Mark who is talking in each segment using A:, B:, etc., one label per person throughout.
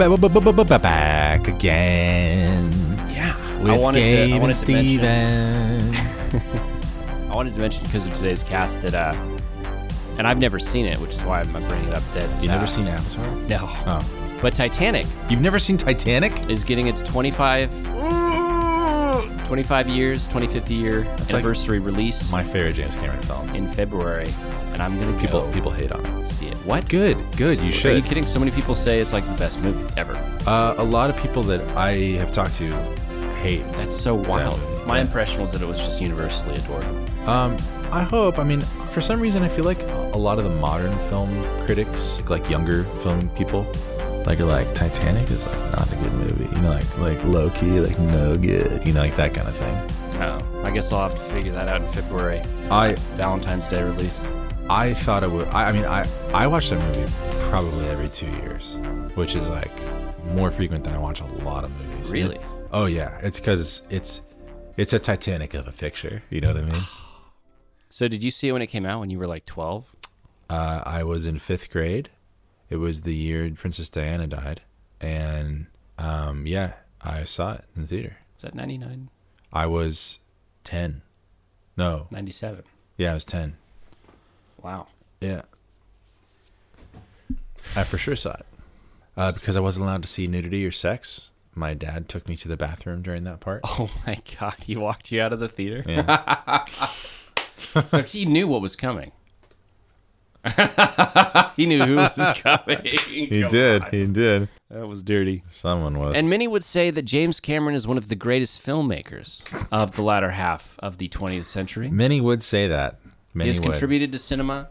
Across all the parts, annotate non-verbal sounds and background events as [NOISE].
A: back again.
B: Yeah,
A: With
B: I wanted to. I
A: Gabe
B: wanted
A: and
B: to mention.
A: Steven. [LAUGHS]
B: I wanted to mention because of today's cast that, uh, and I've never seen it, which is why I'm bringing it up. That
A: You
B: uh,
A: never seen Avatar?
B: No,
A: Oh.
B: but Titanic
A: You've never seen Titanic?
B: is getting its 25, 25 years, 25th year
A: like
B: anniversary release
A: My favorite James Cameron film.
B: in February, and I'm gonna
A: People
B: go
A: people hate on it.
B: see it. What?
A: Good, good. You should.
B: Are you kidding? So many people say it's like the best movie ever.
A: Uh, a lot of people that I have talked to hate.
B: That's so wild. My
A: yeah.
B: impression was that it was just universally adored.
A: Um, I hope. I mean, for some reason, I feel like a lot of the modern film critics, like younger film people, like are like Titanic is like not a good movie. You know, like like low key, like no good. You know, like that kind of thing.
B: Oh, I guess I'll have to figure that out in February. It's
A: I-
B: a Valentine's Day release.
A: I thought it would. I, I mean, I I watch that movie probably every two years, which is like more frequent than I watch a lot of movies.
B: Really?
A: It- oh yeah, it's because it's, it's a Titanic of a picture. You know what I mean? [SIGHS]
B: So did you see it when it came out when you were like 12?
A: Uh, I was in fifth grade. It was the year Princess Diana died, and um, yeah, I saw it in the theater.
B: Is that 99?
A: I was ten. No,
B: 97.
A: yeah, I was ten.
B: Wow.
A: Yeah, I for sure saw it uh, because I wasn't allowed to see nudity or sex. My dad took me to the bathroom during that part.
B: Oh [LAUGHS] my god, he walked you out of the theater?
A: Yeah. [LAUGHS]
B: so he knew what was coming. [LAUGHS] he knew who was coming.
A: He did. He did.
B: That was dirty.
A: Someone was.
B: And many would say that James Cameron is one of the greatest filmmakers of the latter half of the 20th century.
A: many would say that.
B: He has
A: would.
B: contributed to cinema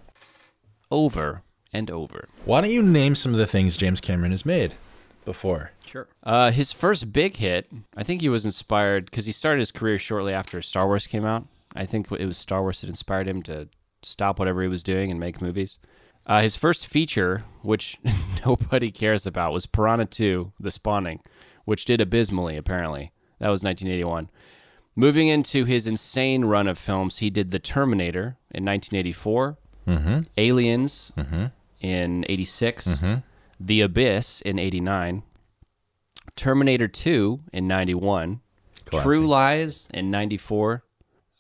B: over and over.
A: Why don't you name some of the things James Cameron has made before?
B: Sure. Uh, his first big hit, I think he was inspired because he started his career shortly after Star Wars came out. I think it was Star Wars that inspired him to stop whatever he was doing and make movies. Uh, his first feature, which [LAUGHS] nobody cares about, was Piranha 2 The Spawning, which did abysmally, apparently. That was 1981. Moving into his insane run of films, he did The Terminator in 1984,
A: Mm-hmm.
B: Aliens
A: Mm-hmm.
B: in 86,
A: Mm-hmm.
B: The Abyss in 89, Terminator 2 in 91,
A: Classic.
B: True Lies in 94.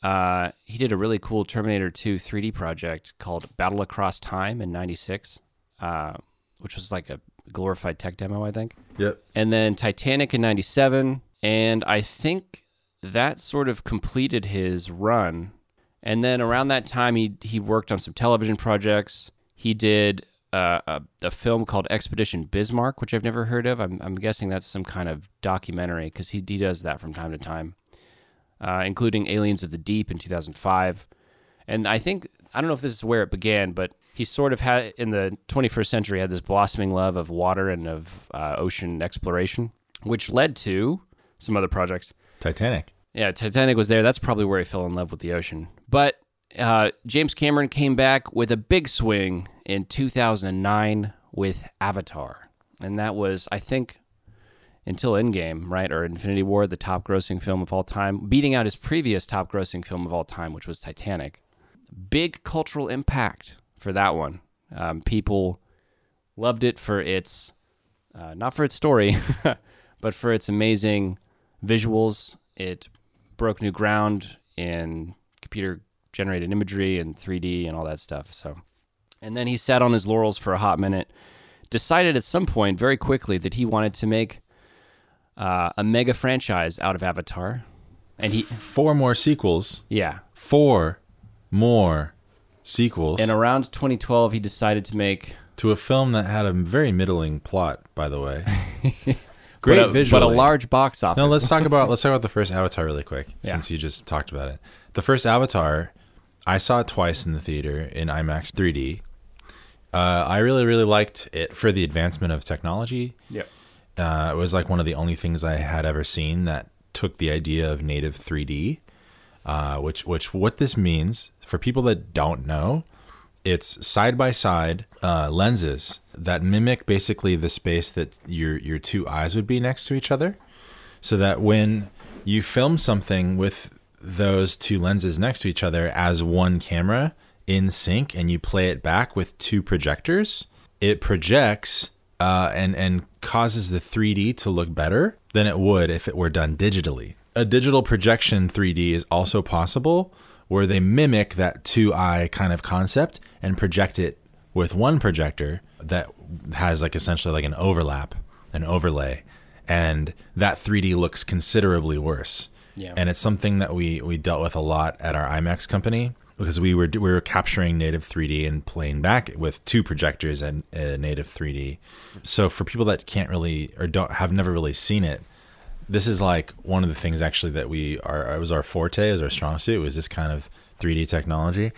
B: Uh, he did a really cool Terminator 2 3D project called Battle Across Time in 96, uh, which was like a glorified tech demo, I think.
A: Yep.
B: And then Titanic in 97. And I think that sort of completed his run. And then around that time, he, he worked on some television projects. He did uh, a, a film called Expedition Bismarck, which I've never heard of. I'm, I'm guessing that's some kind of documentary because he, he does that from time to time, uh, including Aliens of the Deep in 2005. And I think, I don't know if this is where it began, but he sort of had, in the 21st century, had this blossoming love of water and of uh, ocean exploration, which led to some other projects.
A: Titanic.
B: Yeah, Titanic was there. That's probably where he fell in love with the ocean. But uh, James Cameron came back with a big swing in 2009 with Avatar. And that was, I think, until Endgame, right? Or Infinity War, the top grossing film of all time, beating out his previous top grossing film of all time, which was Titanic. Big cultural impact for that one. Um, people loved it for its, uh, not for its story, [LAUGHS] but for its amazing visuals. It broke new ground in computer generated imagery and 3D and all that stuff. So, and then he sat on his laurels for a hot minute. Decided at some point very quickly that he wanted to make uh, a mega franchise out of Avatar, and he
A: Four more sequels.
B: yeah.
A: Four more sequels
B: And around 2012, he decided to make
A: to a film that had a very middling plot, by the way. [LAUGHS] Great
B: but a,
A: visually.
B: but a large box office.
A: Now let's talk about let's talk about the first Avatar really quick,
B: Yeah.
A: since you just talked about it. The first Avatar, I saw it twice in the theater in IMAX 3D. Uh, I really, really liked it for the advancement of technology.
B: Yeah,
A: Uh, it was like one of the only things I had ever seen that took the idea of native 3D. Uh, which, which, what this means for people that don't know, it's side by side uh, lenses that mimic basically the space that your your two eyes would be next to each other, so that when you film something with those two lenses next to each other as one camera in sync and you play it back with two projectors, it projects uh, and and causes the 3D to look better than it would if it were done digitally. A digital projection 3D is also possible, where they mimic that two eye kind of concept and project it with one projector that has like essentially like an overlap, an overlay, and that 3D looks considerably worse.
B: Yeah.
A: And it's something that we we dealt with a lot at our IMAX company because we were we were capturing native 3D and playing back with two projectors and uh, native 3D. So for people that can't really or don't have never really seen it, this is like one of the things actually that we are it was our forte was our strong suit was this kind of 3D technology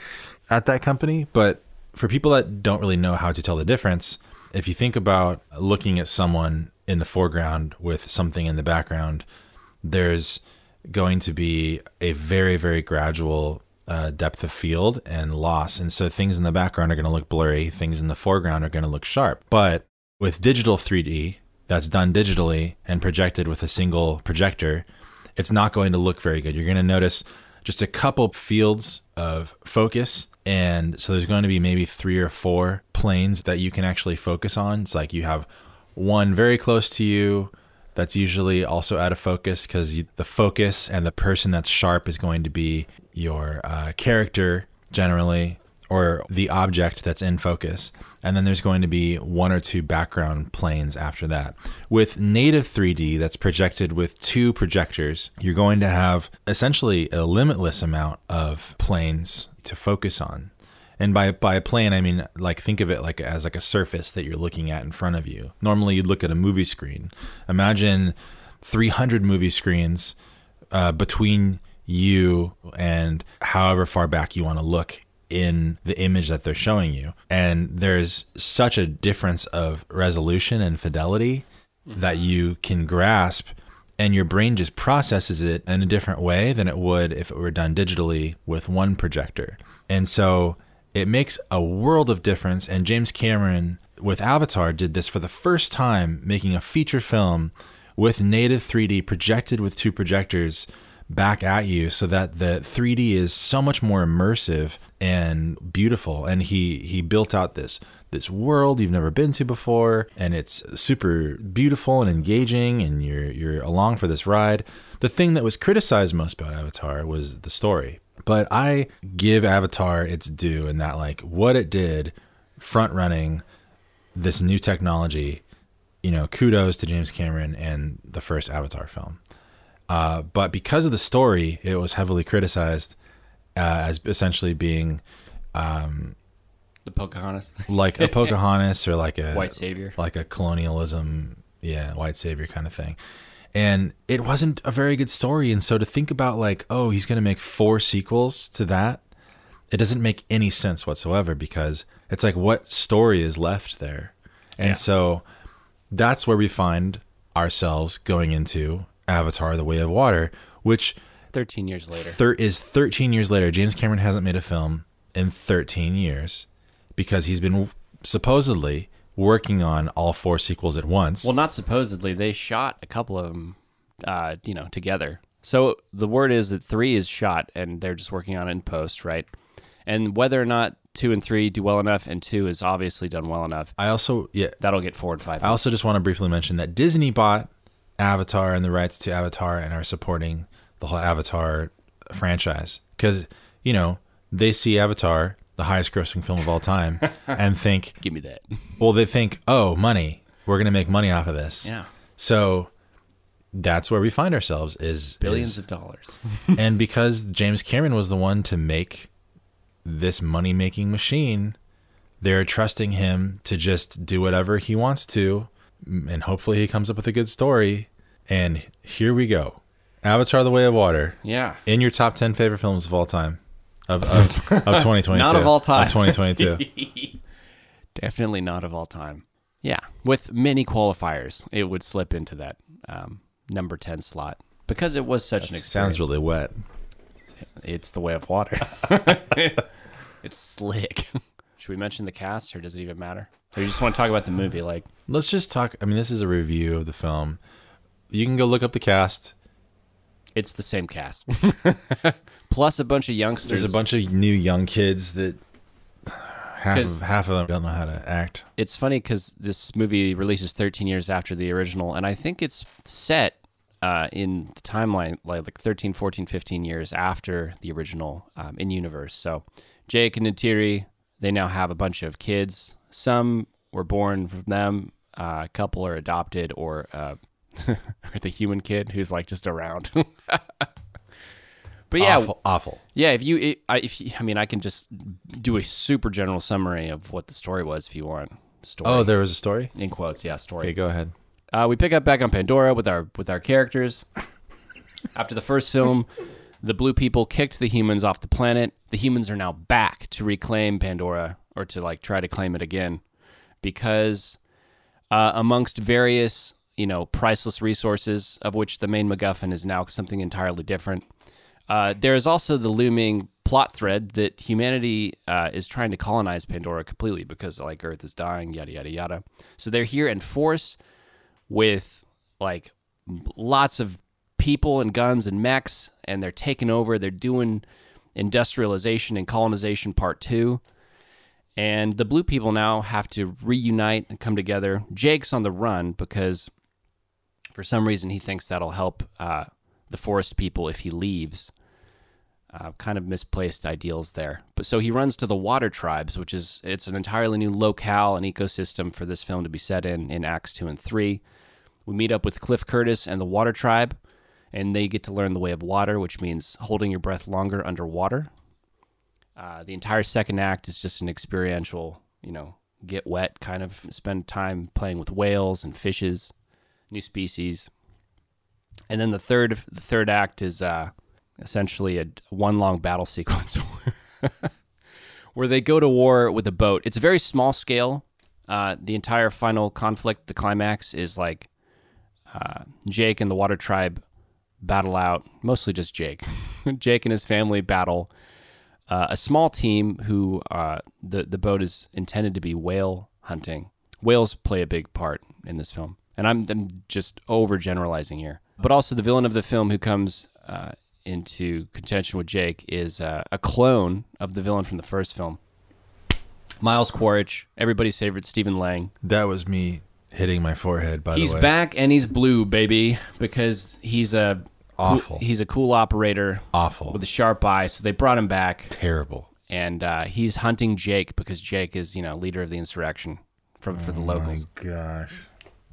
A: at that company. But for people that don't really know how to tell the difference, if you think about looking at someone in the foreground with something in the background, there's going to be a very very gradual uh, depth of field and loss, and so things in the background are going to look blurry, things in the foreground are going to look sharp. But with digital 3D, that's done digitally and projected with a single projector, it's not going to look very good. You're going to notice just a couple fields of focus. And so there's going to be maybe three or four planes that you can actually focus on. It's like you have one very close to you that's usually also out of focus because the focus and the person that's sharp is going to be your uh, character generally or the object that's in focus. And then there's going to be one or two background planes after that. With native 3D that's projected with two projectors, you're going to have essentially a limitless amount of planes to focus on. And by by a plane, I mean like think of it like as like a surface that you're looking at in front of you. Normally, you'd look at a movie screen. Imagine 300 movie screens uh, between you and however far back you want to look in the image that they're showing you. And there's such a difference of resolution and fidelity that you can grasp and your brain just processes it in a different way than it would if it were done digitally with one projector. And so it makes a world of difference and James Cameron with Avatar did this for the first time making a feature film with native 3D projected with two projectors back at you so that the 3D is so much more immersive and beautiful. And he he built out this this world you've never been to before and it's super beautiful and engaging and you're you're along for this ride. The thing that was criticized most about avatar was the story. But i give avatar its due in that like what it did front running this new technology you know kudos to james cameron and the first avatar film uh, but because of the story, it was heavily criticized uh, as essentially being um,
B: The Pocahontas. [LAUGHS]
A: like a Pocahontas or like a
B: White savior.
A: like a colonialism, yeah, white savior kind of thing. And it wasn't a very good story. And so to think about like, oh, he's going to make four sequels to that, it doesn't make any sense whatsoever because it's like, what story is left there? And
B: Yeah.
A: so that's where we find ourselves going into Avatar: The Way of Water, which
B: 13 years later.
A: thir- is 13 years later. James Cameron hasn't made a film in 13 years because he's been supposedly working on all four sequels at once.
B: Well, not supposedly. They shot a couple of them, uh, you know, together. So the word is that three is shot, and they're just working on it in post, right? And whether or not two and three do well enough, and two is obviously done well enough,
A: I also yeah,
B: that'll get four and five.
A: I also just want to briefly mention that Disney bought Avatar and the rights to Avatar and are supporting the whole Avatar franchise because you know they see Avatar, the highest grossing film of all time, [LAUGHS] and think,
B: Give me that.
A: well, they think, oh, money, we're gonna make money off of this.
B: Yeah,
A: So that's where we find ourselves is
B: billions
A: is-
B: of dollars. [LAUGHS]
A: and because James Cameron was the one to make this money making machine, they're trusting him to just do whatever he wants to, and hopefully he comes up with a good story. And here we go Avatar The Way of Water
B: Yeah.
A: in your top 10 favorite films of all time. Of, of, of [LAUGHS] 2022.
B: Not of all time.
A: Of 2022. [LAUGHS]
B: Definitely not of all time. Yeah, with many qualifiers, it would slip into that um, number ten slot because it was such an experience.
A: Sounds really wet.
B: It's the way of water. [LAUGHS] it's slick. Should we mention the cast, or does it even matter? Or you just want to talk about the movie? Like,
A: Let's just talk. I mean, this is a review of the film. You can go look up the cast.
B: it's the same cast, [LAUGHS] plus a bunch of youngsters.
A: There's a bunch of new young kids that half
B: 'Cause-
A: of half of them don't know how to act.
B: it's funny because this movie releases 13 years after the original, and I think it's set uh, in the timeline like, like 13, 14, 15 years after the original um, in universe. So Jake and Neytiri, they now have a bunch of kids. Some were born from them. Uh, a couple are adopted, or uh, [LAUGHS] or the human kid who's like just around. [LAUGHS] but yeah,
A: awful, awful.
B: yeah, if you, it, I, if you, I mean, I can just do a super general summary of what the story was if you want. Story
A: Oh, there was a story.
B: in quotes, yeah, story.
A: Okay, go ahead.
B: Uh, we pick up back on Pandora with our with our characters. After the first film, the blue people kicked the humans off the planet. The humans are now back to reclaim Pandora or to like try to claim it again, because uh, amongst various you know priceless resources, of which the main MacGuffin is now something entirely different. Uh, there is also the looming plot thread that humanity uh, is trying to colonize Pandora completely because like Earth is dying, yada yada yada. So they're here in force with like lots of people and guns and mechs, and they're taking over. They're doing industrialization and colonization part two. And the blue people now have to reunite and come together. Jake's on the run because for some reason he thinks that'll help uh, the forest people if he leaves. Uh, kind of misplaced ideals there. But so he runs to the water tribes, which is it's an entirely new locale and ecosystem for this film to be set in in Acts two and three. We meet up with Cliff Curtis and the Water Tribe, and they get to learn the way of water, which means holding your breath longer underwater. Uh, the entire second act is just an experiential, you know, get wet kind of spend time playing with whales and fishes, new species. And then the third the third act is uh, essentially a one long battle [LAUGHS] sequence [LAUGHS] where they go to war with a boat. It's a very small scale. Uh, the entire final conflict, the climax, is like uh, Jake and the Water Tribe battle out. Mostly just Jake. [LAUGHS] Jake and his family battle uh, a small team who uh, the the boat is intended to be whale hunting. Whales play a big part in this film, and I'm, I'm just overgeneralizing here. But also, the villain of the film who comes uh, into contention with Jake is uh, a clone of the villain from the first film, Miles Quaritch, everybody's favorite Stephen Lang.
A: That was me hitting my forehead. By
B: He's
A: the way, he's
B: back and he's blue, baby, because he's a
A: Awful.
B: he's a cool operator
A: Awful.
B: with a sharp eye. So they brought him back.
A: Terrible.
B: and uh, he's hunting Jake because Jake is, you know, leader of the insurrection from for the locals.
A: My gosh.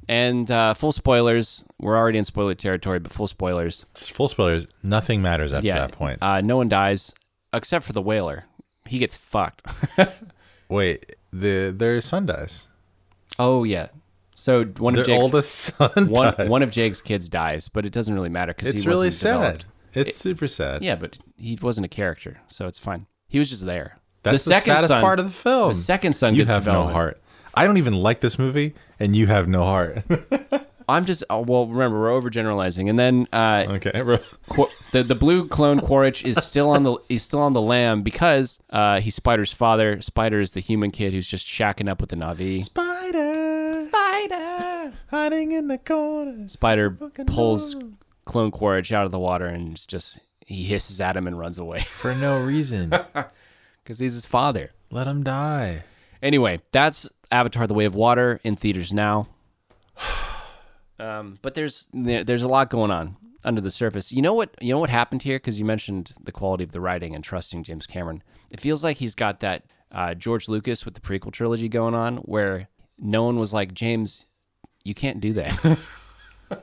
B: And uh, full spoilers, we're already in spoiler territory, but full spoilers.
A: Full spoilers. Nothing matters after
B: yeah,
A: that point.
B: Uh, no one dies except for the whaler. He gets fucked. [LAUGHS]
A: Wait, the their son dies.
B: oh yeah. So one
A: Their
B: of Jake's
A: oldest [LAUGHS] son
B: one,
A: dies.
B: one of Jake's kids dies, but it doesn't really matter because
A: it's
B: he
A: really
B: It's
A: sad. It's super sad.
B: Yeah, but he wasn't a character, so it's fine. He was just there.
A: That's the,
B: second
A: saddest part of the film.
B: The second son
A: you
B: gets
A: have no
B: development.
A: heart. I don't even like this movie, and you have no heart. [LAUGHS]
B: I'm just oh, well. Remember, we're overgeneralizing, and then uh,
A: okay, bro.
B: Qu- the the blue clone Quaritch is still on the he's still on the lam because uh, he's Spider's father. Spider is the human kid who's just shacking up with the Na'vi.
A: Spider,
B: Spider.
A: hiding in the corners.
B: Spider pulls clone Quaritch out of the water and just he hisses at him and runs away [LAUGHS]
A: for no reason. [LAUGHS]
B: because he's his father.
A: Let him die.
B: Anyway, that's Avatar: The Way of Water in theaters now. [SIGHS] Um, but there's there's a lot going on under the surface. You know what? You know what happened here? Because you mentioned the quality of the writing and trusting James Cameron. It feels like he's got that uh, George Lucas with the prequel trilogy going on, where no one was like James, you can't do that. [LAUGHS]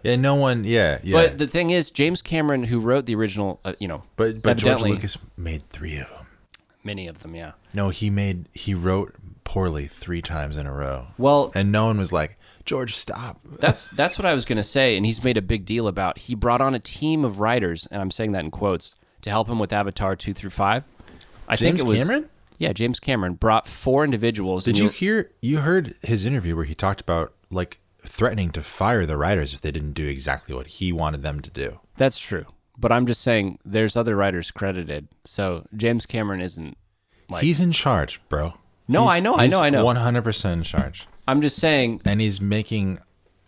A: Yeah, no one. Yeah, yeah.
B: But the thing is, James Cameron, who wrote the original, uh, you know,
A: but but George Lucas made three of them.
B: many of them, yeah.
A: No, he made he wrote poorly three times in a row,
B: Well,
A: and no one was like, George, stop.
B: That's [LAUGHS] that's what I was gonna say, and he's made a big deal about. He brought on a team of writers, and I'm saying that in quotes, to help him with Avatar two through five. I
A: James
B: think it was
A: Cameron.
B: Yeah, James Cameron brought four individuals.
A: Did you hear? You heard his interview where he talked about like threatening to fire the writers if they didn't do exactly what he wanted them to do.
B: That's true, but I'm just saying there's other writers credited, so James Cameron isn't. Like,
A: he's in charge, bro.
B: No,
A: He's-
B: I know, I know, I know.
A: One hundred percent in charge,
B: I'm just saying.
A: and he's making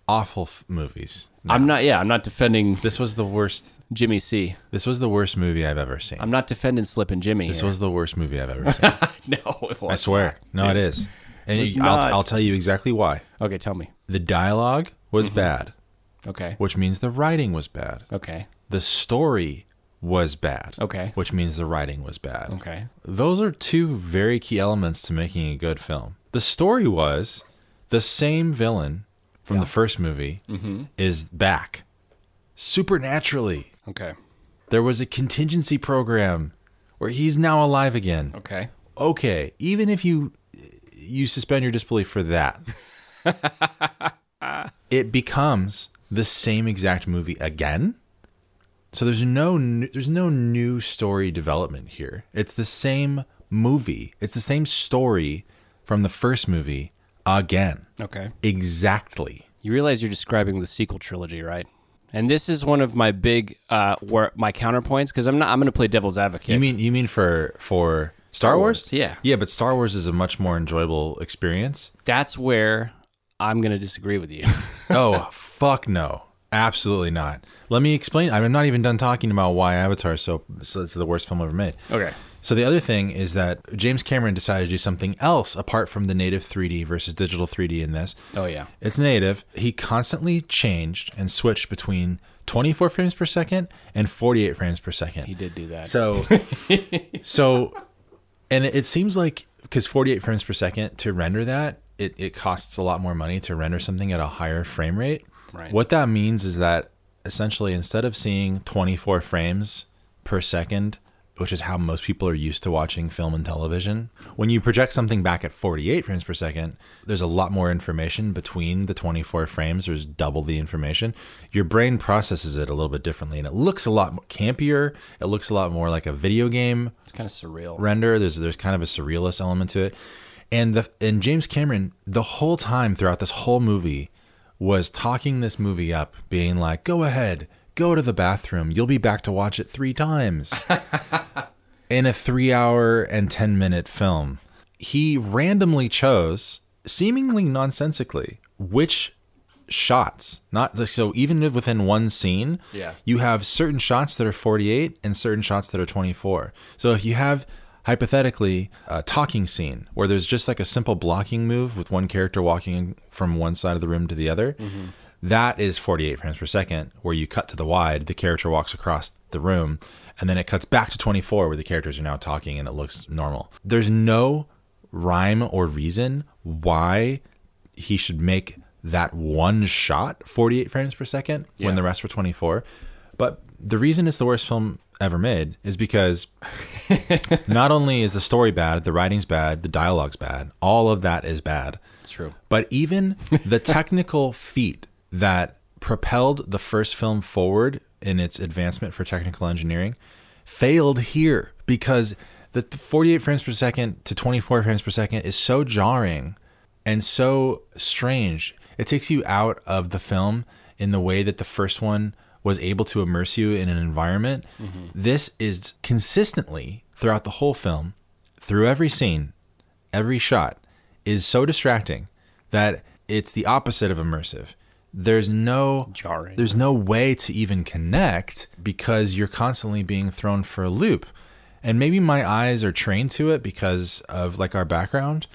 A: awful f- movies.
B: I'm not. Yeah, I'm not defending.
A: This was the worst.
B: Jimmy C.
A: This was the worst movie I've ever seen.
B: I'm not defending Slippin' Jimmy.
A: this
B: here.
A: was the worst movie I've ever [LAUGHS] seen.
B: no, it was
A: I swear. No, it is. And you- I'll. I'll tell you exactly why.
B: Okay, tell me.
A: The dialogue was
B: Mm-hmm.
A: bad,
B: Okay.
A: which means the writing was bad.
B: Okay.
A: The story was bad,
B: Okay.
A: which means the writing was bad.
B: Okay.
A: Those are two very key elements to making a good film. The story was the same villain from the first movie
B: Mm-hmm.
A: is back supernaturally.
B: Okay.
A: There was a contingency program where he's now alive again.
B: Okay.
A: Okay, even if you you suspend your disbelief for that, [LAUGHS] it becomes the same exact movie again. So there's no there's no new story development here. It's the same movie. It's the same story from the first movie again.
B: Okay.
A: Exactly.
B: You realize you're describing the sequel trilogy, right? And this is one of my big uh where my counterpoints because I'm not I'm going to play devil's advocate.
A: You mean you mean for for Star, Wars?
B: Wars, yeah.
A: Yeah, but Star Wars is a much more enjoyable experience.
B: that's where I'm going to disagree with you. [LAUGHS]
A: oh fuck no absolutely not let me explain i'm not even done talking about why avatar is so, so it's the worst film ever made
B: Okay.
A: so the other thing is that james cameron decided to do something else apart from the native 3d versus digital 3d in this
B: oh yeah.
A: it's native he constantly changed and switched between 24 frames per second and 48 frames per second
B: He did do that.
A: so, [LAUGHS] so, and it, seems like because 48 frames per second to render that, it, it costs a lot more money to render something at a higher frame rate.
B: Right.
A: What that means is that essentially instead of seeing 24 frames per second, which is how most people are used to watching film and television, when you project something back at 48 frames per second, there's a lot more information between the 24 frames. There's double the information. Your brain processes it a little bit differently, and it looks a lot campier. It looks a lot more like a video game
B: it's kind of surreal.
A: render. There's there's kind of a surrealist element to it, and the and James Cameron the whole time throughout this whole movie was talking this movie up, being like, "Go ahead, go to the bathroom. You'll be back to watch it three times." [LAUGHS] In a three-hour and ten-minute film, he randomly chose, seemingly nonsensically, which shots not so even within one scene
B: Yeah.
A: you have certain shots that are 48 and certain shots that are 24 so if you have hypothetically a talking scene where there's just like a simple blocking move with one character walking from one side of the room to the other. Mm-hmm. That is 48 frames per second where you cut to the wide the character walks across the room and then it cuts back to 24 where the characters are now talking and it looks normal. There's no rhyme or reason why he should make that one shot 48 frames per second
B: Yeah.
A: when the rest were 24 but the reason it's the worst film ever made is because [LAUGHS] not only is the story bad the writing's bad the dialogue's bad all of that is bad
B: It's true.
A: but even [LAUGHS] the technical feat that propelled the first film forward in its advancement for technical engineering failed here because the 48 frames per second to 24 frames per second is so jarring and so strange. It takes you out of the film in the way that the first one was able to immerse you in an environment. This is consistently throughout the whole film, through every scene, every shot is so distracting that it's the opposite of immersive. There's no
B: Jarring.
A: There's no way to even connect because you're constantly being thrown for a loop. And maybe my eyes are trained to it because of like our background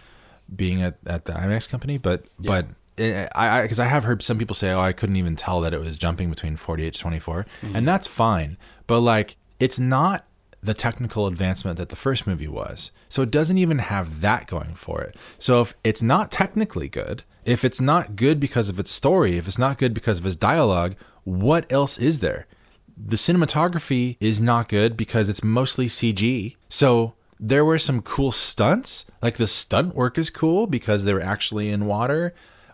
A: being at, at the IMAX company, but but eh, I because I, have heard some people say, oh, I couldn't even tell that it was jumping between 48 to 24, and mm. that's fine. But like, it's not the technical advancement that the first movie was, so it doesn't even have that going for it. So if it's not technically good, if it's not good because of its story, if it's not good because of its dialogue, what else is there? the cinematography is not good because it's mostly CG. So there were some cool stunts. Like the stunt work is cool because they were actually in water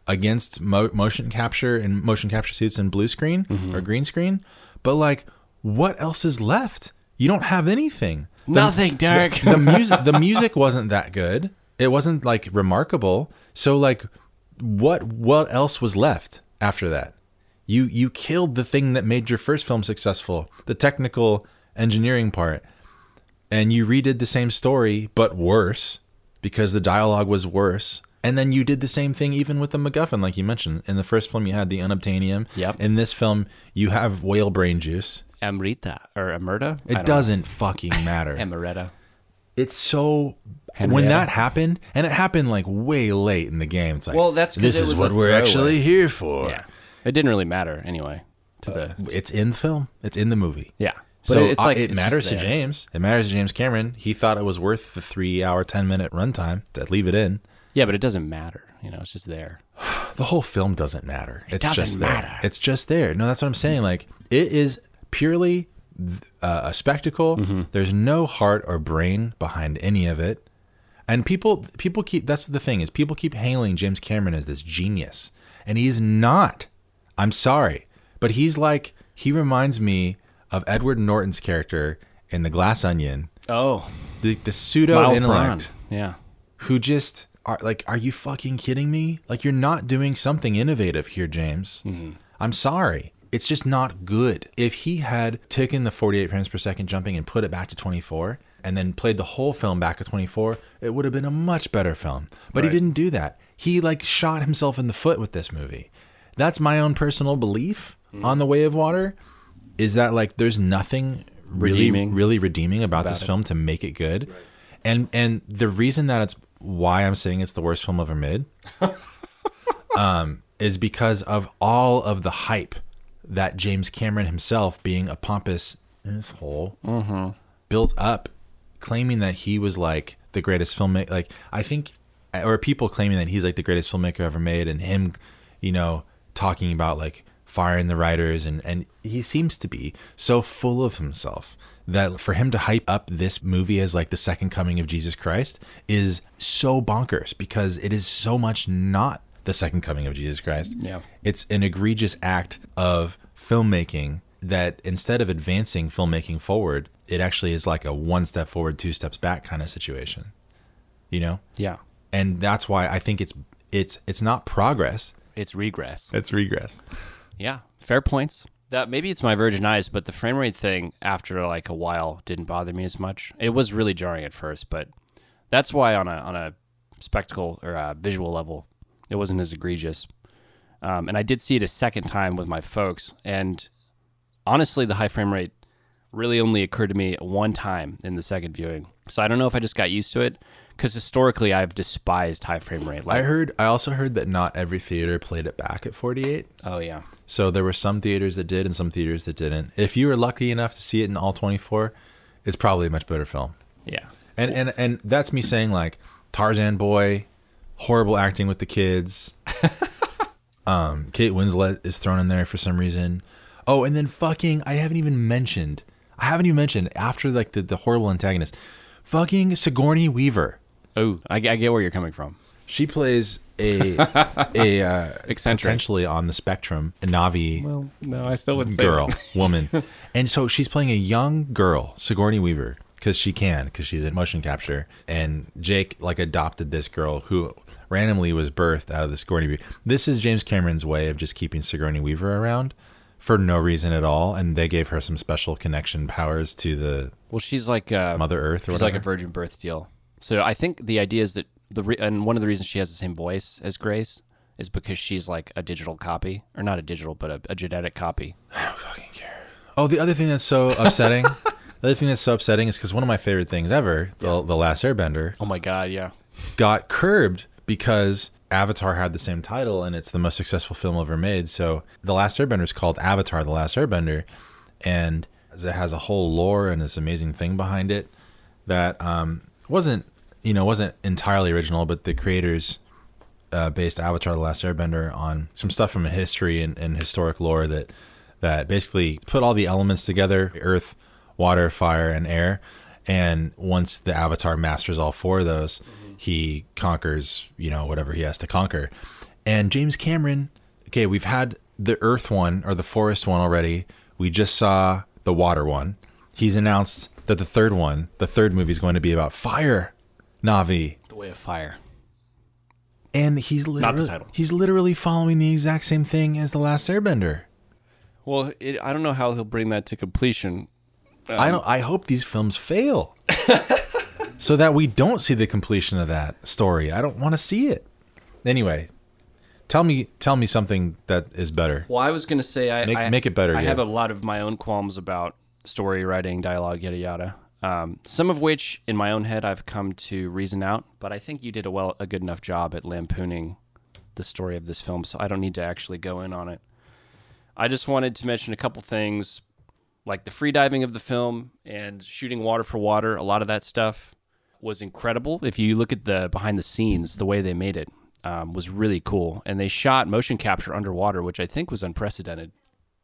A: against mo- motion capture and motion capture suits and blue screen mm-hmm. or green screen. But like, what else is left? You don't have anything. The-
B: Nothing, Derek.
A: the music the music wasn't that good. It wasn't like remarkable. So like what what else was left after that? You you killed the thing that made your first film successful, the technical engineering part. And you redid the same story but worse because the dialogue was worse. And then you did the same thing even with the MacGuffin, like you mentioned. In the first film, you had the unobtainium.
B: Yep.
A: In this film, you have whale brain juice.
B: Amrita or Emerta.
A: It doesn't fucking [LAUGHS] matter.
B: Emerita.
A: it's so when that happened, and it happened like way late in the game. It's like,
B: Well, that's
A: this is what we're
B: throwaway.
A: actually here for.
B: Yeah, it didn't really matter anyway to the
A: It's in the film. It's in the movie.
B: yeah. But
A: so
B: it's
A: uh,
B: like
A: it
B: it's
A: matters to. James. It matters to James Cameron. He thought it was worth the three-hour, ten-minute runtime to leave it in.
B: Yeah, but it doesn't matter. You know, it's just there. [SIGHS]
A: The whole film doesn't matter. it's
B: doesn't
A: just
B: matter.
A: there. It's just there. No, that's what I'm saying. Like it is purely uh, a spectacle.
B: Mm-hmm.
A: There's no heart or brain behind any of it. And people people keep that's the thing is people keep hailing James Cameron as this genius, and he's not. I'm sorry, but he's like he reminds me of Edward Norton's character in The Glass Onion,
B: Oh,
A: the, the pseudo
B: Miles Bron.
A: intellect
B: Yeah.
A: who just are like, are you fucking kidding me? Like, you're not doing something innovative here, James. Mm-hmm. I'm sorry. It's just not good. If he had taken the 48 frames per second jumping and put it back to 24 and then played the whole film back at 24, it would have been a much better film. But he didn't do that. He like shot himself in the foot with this movie. That's my own personal belief mm-hmm. on The Way of Water is that like there's nothing really
B: Redeeming.
A: really redeeming about, this
B: it.
A: film to make it good. And and the reason that it's why I'm saying it's the worst film ever made [LAUGHS] um, is because of all of the hype that James Cameron himself, being a pompous asshole, built up, claiming that he was like the greatest filmmaker. Like I think, or people claiming that he's like the greatest filmmaker ever made, and him, you know, talking about like firing the writers, and and he seems to be so full of himself that for him to hype up this movie as like the second coming of Jesus Christ is so bonkers because it is so much not the second coming of Jesus Christ.
B: Yeah.
A: It's an egregious act of filmmaking that instead of advancing filmmaking forward, it actually is like a one step forward, two steps back kind of situation. You know?
B: Yeah.
A: And that's why I think it's it's it's not progress.
B: It's regress.
A: It's regress.
B: Yeah. Fair points. That maybe it's my virgin eyes, but the frame rate thing after like a while didn't bother me as much. It was really jarring at first, but that's why on a on a spectacle or a visual level, it wasn't as egregious. Um, and I did see it a second time with my folks, and honestly, the high frame rate really only occurred to me one time in the second viewing. So I don't know if I just got used to it because historically I've despised high frame rate.
A: Like, I heard I also heard that not every theater played it back at 48.
B: oh yeah,
A: So there were some theaters that did and some theaters that didn't. If you were lucky enough to see it in all 24, it's probably a much better film.
B: yeah,
A: And and and that's me saying like Tarzan boy, horrible acting with the kids. [LAUGHS] um, Kate Winslet is thrown in there for some reason. Oh, and then fucking I haven't even mentioned. I haven't even mentioned after like the, the horrible antagonist, fucking Sigourney Weaver.
B: Oh, I, I get where you're coming from.
A: She plays a [LAUGHS] a uh,
B: Eccentric.
A: potentially on the spectrum, a Na'vi
B: Well, no, I still would
A: girl, [LAUGHS] woman. And so she's playing a young girl, Sigourney Weaver, because she can, because she's in motion capture. And Jake like adopted this girl who randomly was birthed out of the Sigourney Weaver. This is James Cameron's way of just keeping Sigourney Weaver around for no reason at all. And they gave her some special connection powers to the
B: Well, she's like uh,
A: Mother Earth or
B: She's
A: whatever.
B: like a virgin birth deal. So I think the idea is that the re- and one of the reasons she has the same voice as Grace is because she's like a digital copy, or not a digital, but a, a genetic copy. I don't fucking care.
A: Oh, the other thing that's so [LAUGHS] upsetting. the other thing that's so upsetting is because one of my favorite things ever, the, the Last Airbender,
B: Oh my god, yeah.
A: got curbed because Avatar had the same title and it's the most successful film ever made. So The Last Airbender is called Avatar: The Last Airbender, and it has a whole lore and this amazing thing behind it that um, wasn't you know wasn't entirely original, but the creators uh, based Avatar: The Last Airbender on some stuff from history and, and historic lore that that basically put all the elements together: earth, water, fire, and air. And once the Avatar masters all four of those, he conquers you know whatever he has to conquer. And James Cameron, okay, we've had the earth one or the forest one already. We just saw the water one. He's announced that the third one, the third movie, is going to be about fire, Na'vi.
B: The Way of Fire.
A: And he's
B: the
A: literally
B: title.
A: he's literally following the exact same thing as the last Airbender.
B: Well, it, I don't know how he'll bring that to completion.
A: I um, don't. I hope these films fail, [LAUGHS] so that we don't see the completion of that story. I don't want to see it. Anyway, tell me tell me something that is better.
B: Well, I was going to say I
A: Make-
B: I-
A: make it better,
B: I
A: Gabe.
B: have a lot of my own qualms about story writing, dialogue, yada yada. Um, some of which, in my own head, I've come to reason out. But I think you did a well, a good enough job at lampooning the story of this film, so I don't need to actually go in on it. I just wanted to mention a couple things, like the free diving of the film and shooting water for water. A lot of that stuff was incredible. If you look at the behind the scenes, the way they made it um, was really cool. And they shot motion capture underwater, which I think was unprecedented.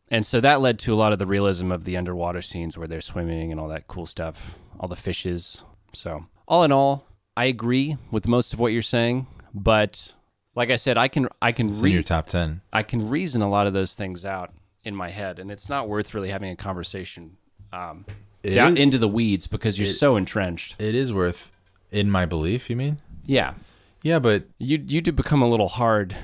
B: And so that led to a lot of the realism of the underwater scenes where they're swimming and all that cool stuff, all the fishes. So, all in all, I agree with most of what you're saying, but like I said, I can I can
A: It's in your top ten.
B: I can reason a lot of those things out in my head, and it's not worth really having a conversation um,
A: It
B: down
A: is-
B: into the weeds because you're so entrenched.
A: It is worth, in my belief. You mean?
B: Yeah,
A: Yeah, but
B: you you do become a little hard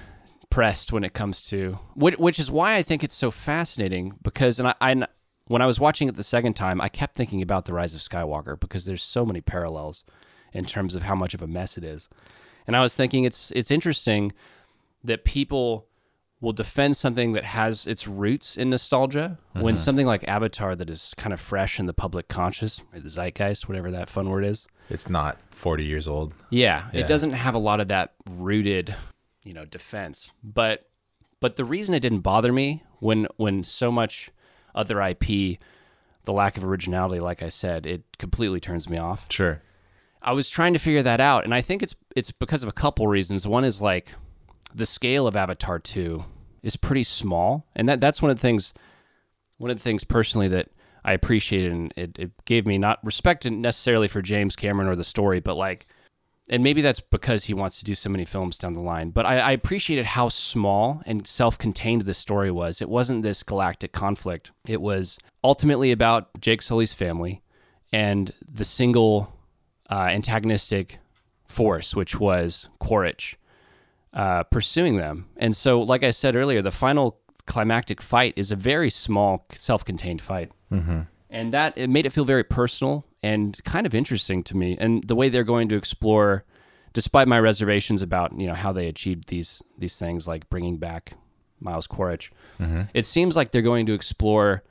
B: pressed when it comes to which, which is why I think it's so fascinating because and I, I when I was watching it the second time I kept thinking about the rise of Skywalker because there's so many parallels in terms of how much of a mess it is and I was thinking it's it's interesting that people will defend something that has its roots in nostalgia when mm-hmm. something like Avatar that is kind of fresh in the public conscious the zeitgeist whatever that fun word is
A: it's not forty years old.
B: yeah,
A: Yeah.
B: it doesn't have a lot of that rooted, you know, defense. But but the reason it didn't bother me when when so much other IP, the lack of originality, like I said, it completely turns me off.
A: Sure.
B: I was trying to figure that out, and I think it's it's because of a couple reasons. One is like the scale of Avatar two is pretty small, and that that's one of the things one of the things personally that I appreciated, and it, it gave me not respect necessarily for James Cameron or the story, but like, and maybe that's because he wants to do so many films down the line. But I, I appreciated how small and self-contained this story was. It wasn't this galactic conflict. It was ultimately about Jake Sully's family and the single uh, antagonistic force, which was Quaritch, uh, pursuing them. And so, like I said earlier, the final climactic fight is a very small, self-contained fight, mm-hmm. and that it made it feel very personal and kind of interesting to me. And the way they're going to explore, despite my reservations about you know how they achieved these these things, like bringing back Miles Quaritch, mm-hmm. it seems like they're going to explore,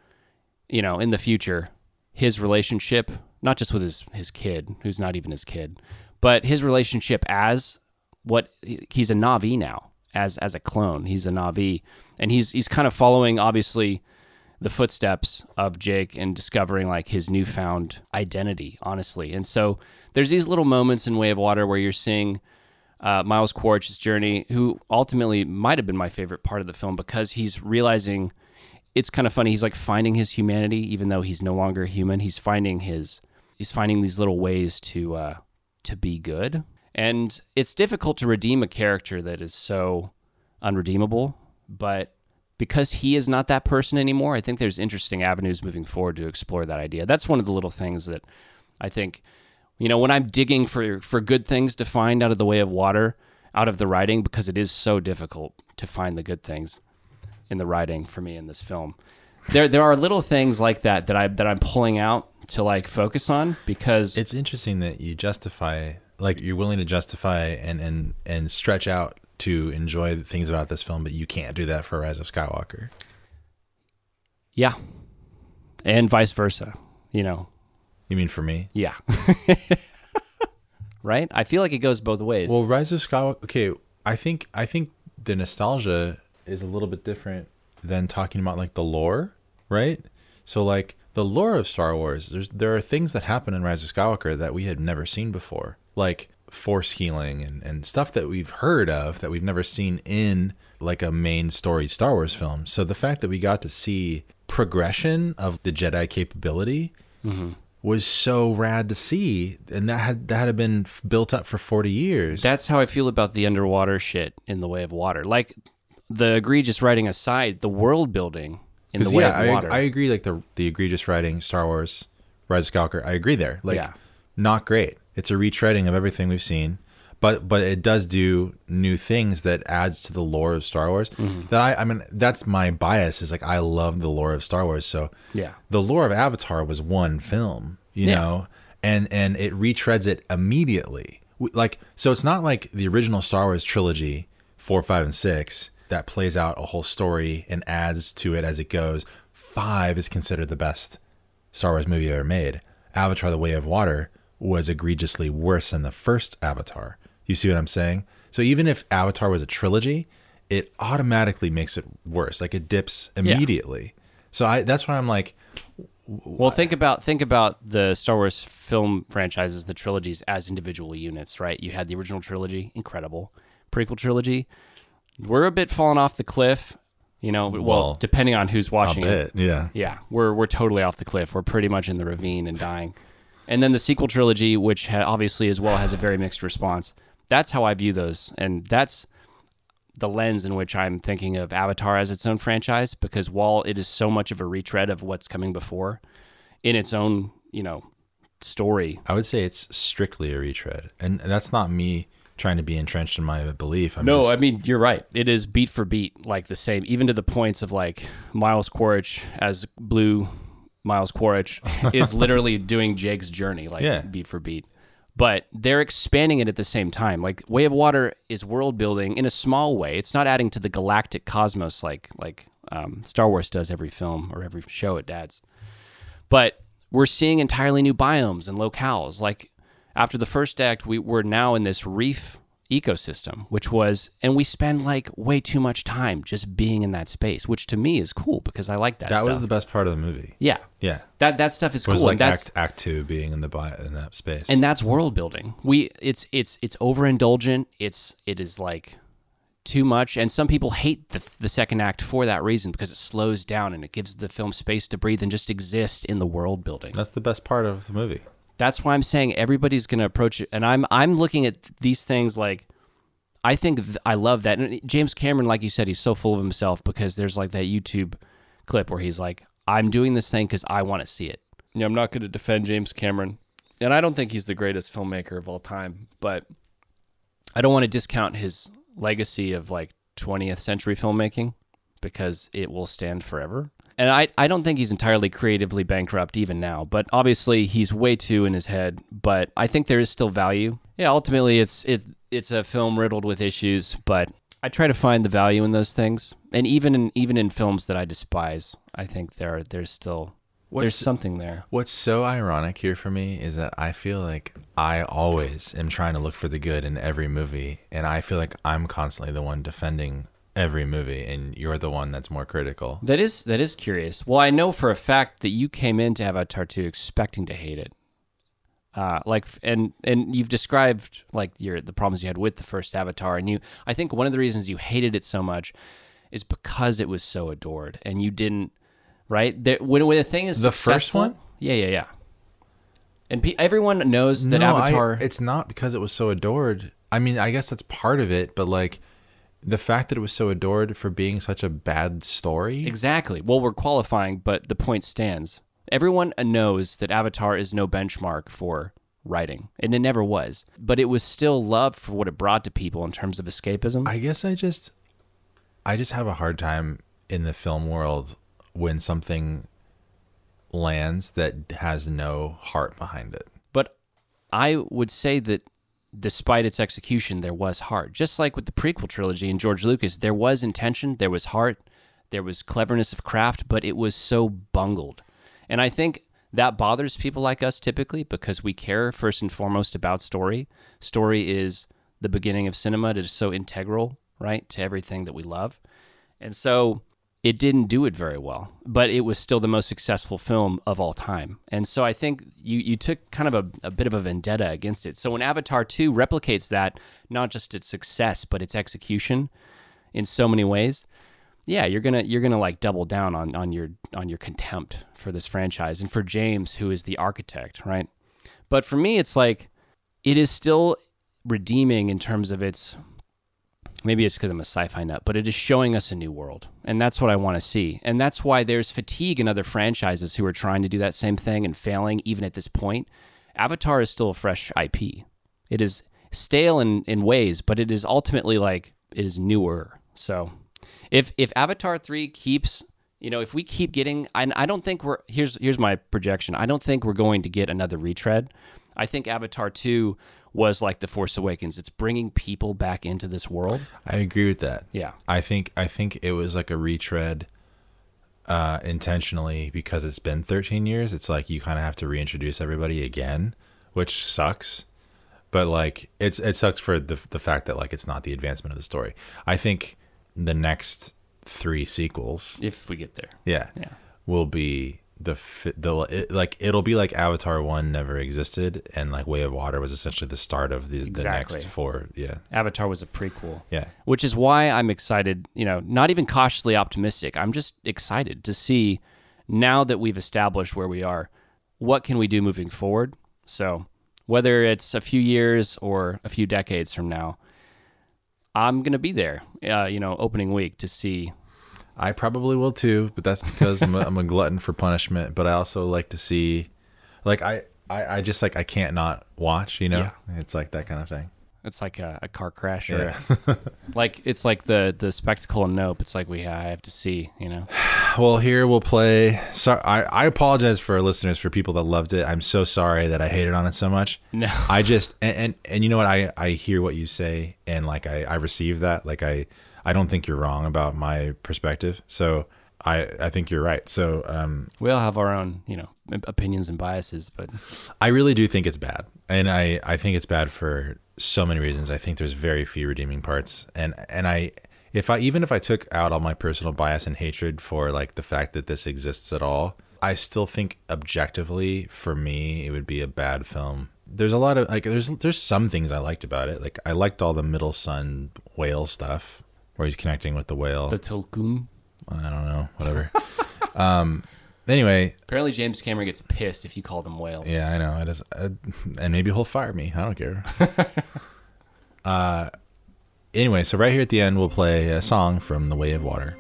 B: you know, in the future, his relationship, not just with his his kid, who's not even his kid, but his relationship as what he's a Na'vi now, as as a clone. He's a Na'vi, and he's he's kind of following obviously the footsteps of Jake and discovering like his newfound identity, honestly. And so there's these little moments in Way of Water where you're seeing uh, Miles Quaritch's journey, who ultimately might have been my favorite part of the film because he's realizing it's kind of funny. He's like finding his humanity, even though he's no longer human. He's finding his he's finding these little ways to uh, to be good, and it's difficult to redeem a character that is so unredeemable. But because he is not that person anymore, I think there's interesting avenues moving forward to explore that idea. That's one of the little things that I think, you know, when I'm digging for for good things to find out of the way of water, out of the writing, because it is so difficult to find the good things in the writing for me in this film. There there are little things like that that I that I'm pulling out to like focus on because
A: It's interesting that you justify, like you're willing to justify and and and stretch out to enjoy the things about this film, but you can't do that for Rise of Skywalker.
B: yeah, and vice versa. You know,
A: You mean for me?
B: yeah. [LAUGHS] right? I feel like it goes both ways.
A: Well, Rise of Skywalker. Okay, I think I think the nostalgia is a little bit different than talking about like the lore, right? So like the lore of Star Wars, there's there are things that happen in Rise of Skywalker that we had never seen before, like force healing and and stuff that we've heard of that we've never seen in like a main story Star Wars film. So the fact that we got to see progression of the Jedi capability mm-hmm. was so rad to see, and that had that had been built up for forty years.
B: That's how I feel about the underwater shit in the way of water. Like the egregious writing aside, the world building in the way
A: yeah,
B: of
A: I,
B: water.
A: I agree. Like the the egregious writing, Star Wars, Rise of Skywalker. I agree there. Like,
B: Yeah.
A: not great. It's a retreading of everything we've seen, but but it does do new things that adds to the lore of Star Wars.
B: Mm-hmm.
A: That I I mean that's my bias is like I love the lore of Star Wars. So
B: Yeah.
A: the lore of Avatar was one film, you
B: Yeah.
A: know, and and it retreads it immediately. Like so, it's not like the original Star Wars trilogy four, five, and six that plays out a whole story and adds to it as it goes. Five is considered the best Star Wars movie ever made. Avatar: The Way of Water was egregiously worse than the first Avatar. You see what I'm saying? So even if Avatar was a trilogy, it automatically makes it worse. Like it dips immediately. So I that's why I'm like,
B: Well, think about think about the Star Wars film franchises, the trilogies as individual units, right? You had the original trilogy, incredible. Prequel trilogy, we're a bit falling off the cliff, you know. Well,
A: Well,
B: depending on who's watching it.
A: yeah.
B: Yeah, we're we're totally off the cliff. We're pretty much in the ravine and dying. And then the sequel trilogy, which ha- obviously as well has a very mixed response. That's how I view those, and that's the lens in which I'm thinking of Avatar as its own franchise. Because while it is so much of a retread of what's coming before, in its own you know story,
A: I would say it's strictly a retread, and that's not me trying to be entrenched in my belief. I'm
B: No,
A: just,
B: I mean you're right. It is beat for beat like the same, even to the points of like Miles Quaritch as Blue Miles Quaritch [LAUGHS] is literally doing Jake's journey like
A: Yeah.
B: beat for beat. But they're expanding it at the same time. Like Way of Water is world building in a small way. It's not adding to the galactic cosmos like like um, Star Wars does every film or every show it adds. But we're seeing entirely new biomes and locales. Like after the first act, we, we're now in this reef ecosystem, which was, and we spend like way too much time just being in that space, which to me is cool because I like that.
A: that
B: stuff.
A: was the best part of the movie.
B: yeah,
A: Yeah,
B: that that stuff is
A: it was
B: cool.
A: like
B: and that's
A: act act two being in the bi- in that space.
B: and that's world building. We it's it's it's overindulgent. It's it is like too much, and some people hate the the second act for that reason because it slows down and it gives the film space to breathe and just exist in the world building.
A: that's the best part of the movie.
B: That's why I'm saying everybody's going to approach it, and I'm I'm looking at these things like. I think th- I love that. And James Cameron, like you said, he's so full of himself because there's like that YouTube clip where he's like, "I'm doing this thing because I want to see it." Yeah, I'm not going to defend James Cameron, and I don't think he's the greatest filmmaker of all time, but I don't want to discount his legacy of like 20th century filmmaking because it will stand forever. And I, I don't think he's entirely creatively bankrupt even now, but obviously he's way too in his head. But I think there is still value. Yeah, ultimately it's it it's a film riddled with issues, but I try to find the value in those things. And even in even in films that I despise, I think there there's still there's something there.
A: What's so ironic here for me is that I feel like I always am trying to look for the good in every movie, and I feel like I'm constantly the one defending every movie, and you're the one that's more critical.
B: That is that is curious. Well, I know for a fact that you came into Avatar 2 expecting to hate it. Uh, like and and you've described like your the problems you had with the first Avatar, and you I think one of the reasons you hated it so much is because it was so adored, and you didn't right there when when a thing is
A: The first one?
B: yeah yeah yeah, and pe- everyone knows that
A: No, I-
B: Avatar.
A: it's not because it was so adored. I mean, I guess that's part of it, but like the fact that it was so adored for being such a bad story.
B: Exactly. Well, we're qualifying, but the point stands. Everyone knows that Avatar is no benchmark for writing, and it never was. But it was still loved for what it brought to people in terms of escapism.
A: I guess I just I just have a hard time in the film world when something lands that has no heart behind it.
B: but I would say that despite its execution, there was heart. Just like with the prequel trilogy and George Lucas, there was intention, there was heart, there was cleverness of craft, but it was so bungled. And I think that bothers people like us typically because we care first and foremost about story. Story is the beginning of cinema. It is so integral, right, to everything that we love. And so it didn't do it very well, but it was still the most successful film of all time. And so I think you, you took kind of a, a bit of a vendetta against it. So when Avatar 2 replicates that, not just its success, but its execution in so many ways, yeah, you're gonna you're gonna like double down on, on your on your contempt for this franchise and for James, who is the architect, right? But for me, it's like it is still redeeming in terms of its maybe it's because I'm a sci-fi nut, but it is showing us a new world, and that's what I want to see. And that's why there's fatigue in other franchises who are trying to do that same thing and failing even at this point. Avatar is still a fresh IP. It is stale in in ways, but it is ultimately like it is newer. So if if Avatar 3 keeps you know, if we keep getting, I, I don't think we're here's here's my projection. I don't think we're going to get another retread. I think Avatar 2 was like The Force Awakens. It's bringing people back into this world.
A: I agree with that.
B: Yeah.
A: I think I think it was like a retread uh intentionally because it's been 13 years. It's like you kind of have to reintroduce everybody again, which sucks. But like it's it sucks for the the fact that like it's not the advancement of the story. I think the next 3 sequels,
B: If we get there.
A: yeah,
B: Yeah.
A: will be the the it, like it'll be like Avatar 1 never existed and like Way of Water was essentially the start of the,
B: Exactly.
A: the next four, yeah.
B: Avatar was a prequel.
A: Yeah.
B: Which is why I'm excited, you know, not even cautiously optimistic. I'm just excited to see now that we've established where we are, what can we do moving forward? So, whether it's a few years or a few decades from now, I'm to be there, uh, you know, opening week to see.
A: I probably will too, but that's because I'm a, I'm a glutton for punishment. But I also like to see, like I, I, I just like I can't not watch. You know,
B: Yeah.
A: it's like that kind of thing.
B: It's like a, a car crash or
A: Yeah. [LAUGHS]
B: like [LAUGHS] it's like the the spectacle in Nope. It's like we I have to see, you know. [SIGHS]
A: well, here we'll play. So I, I apologize for our listeners for people that loved it. I'm so sorry that I hated on it so much.
B: No.
A: I just and, and and you know what I I hear what you say and like I I receive that. Like I I don't think you're wrong about my perspective. So I I think you're right. So um
B: We all have our own, you know, opinions and biases, but
A: I really do think it's bad, and I I think it's bad for so many reasons. I think there's very few redeeming parts, and and I if I even if I took out all my personal bias and hatred for like the fact that this exists at all, I still think objectively for me it would be a bad film. There's a lot of like there's there's some things I liked about it. Like I liked all the middle son whale stuff where he's connecting with the whale.
B: the Tulkun.
A: I don't know, whatever. [LAUGHS] um anyway,
B: Apparently, James Cameron gets pissed if you call them whales.
A: Yeah, I know. It is, uh, and maybe he'll fire me. I don't care. [LAUGHS] uh, anyway, so right here at the end, we'll play a song from The Way of Water.